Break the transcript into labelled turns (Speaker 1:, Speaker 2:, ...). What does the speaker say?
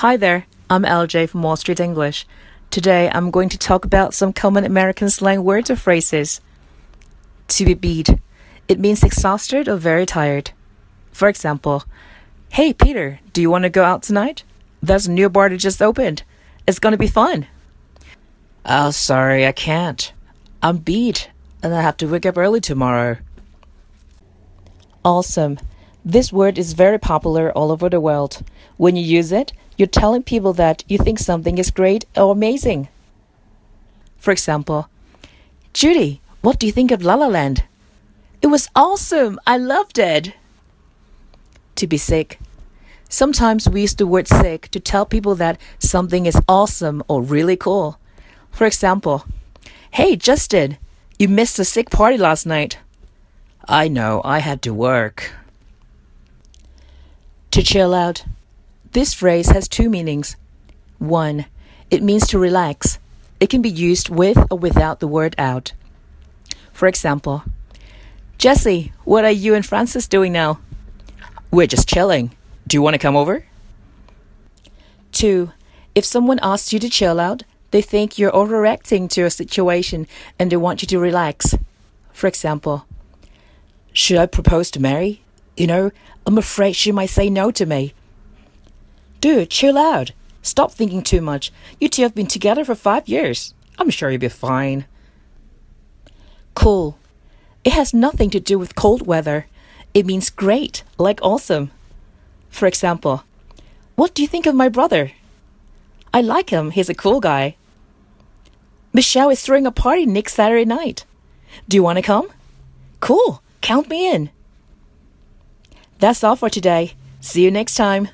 Speaker 1: Hi there, I'm LJ from Wall Street English. Today I'm going to talk about some common American slang words or phrases. To be beat. It means exhausted or very tired. For example, Hey Peter, do you want to go out tonight? There's a new bar that just opened. It's gonna be fun. Oh, sorry, I can't. I'm beat and I have to wake up early tomorrow. Awesome. This word is very popular all over the world. When you use it, you're telling people that you think something is great or amazing. For example, Judy, what do you think of La La Land? It was awesome. I loved it. To be sick. Sometimes we use the word sick to tell people that something is awesome or really cool. For example, Hey, Justin, you missed a sick party last night. I know, I had to work. To chill out. This phrase has two meanings. One, it means to relax. It can be used with or without the word out. For example, Jesse, what are you and Francis doing now? We're just chilling. Do you want to come over? Two, if someone asks you to chill out, they think you're overreacting to a situation and they want you to relax. For example, should I propose to Mary? You know, I'm afraid she might say no to me. Dude, chill out. Stop thinking too much. You two have been together for five years. I'm sure you'll be fine. Cool. It has nothing to do with cold weather. It means great, like awesome. For example, what do you think of my brother? I like him. He's a cool guy. Michelle is throwing a party next Saturday night. Do you want to come? Cool. Count me in. That's all for today. See you next time.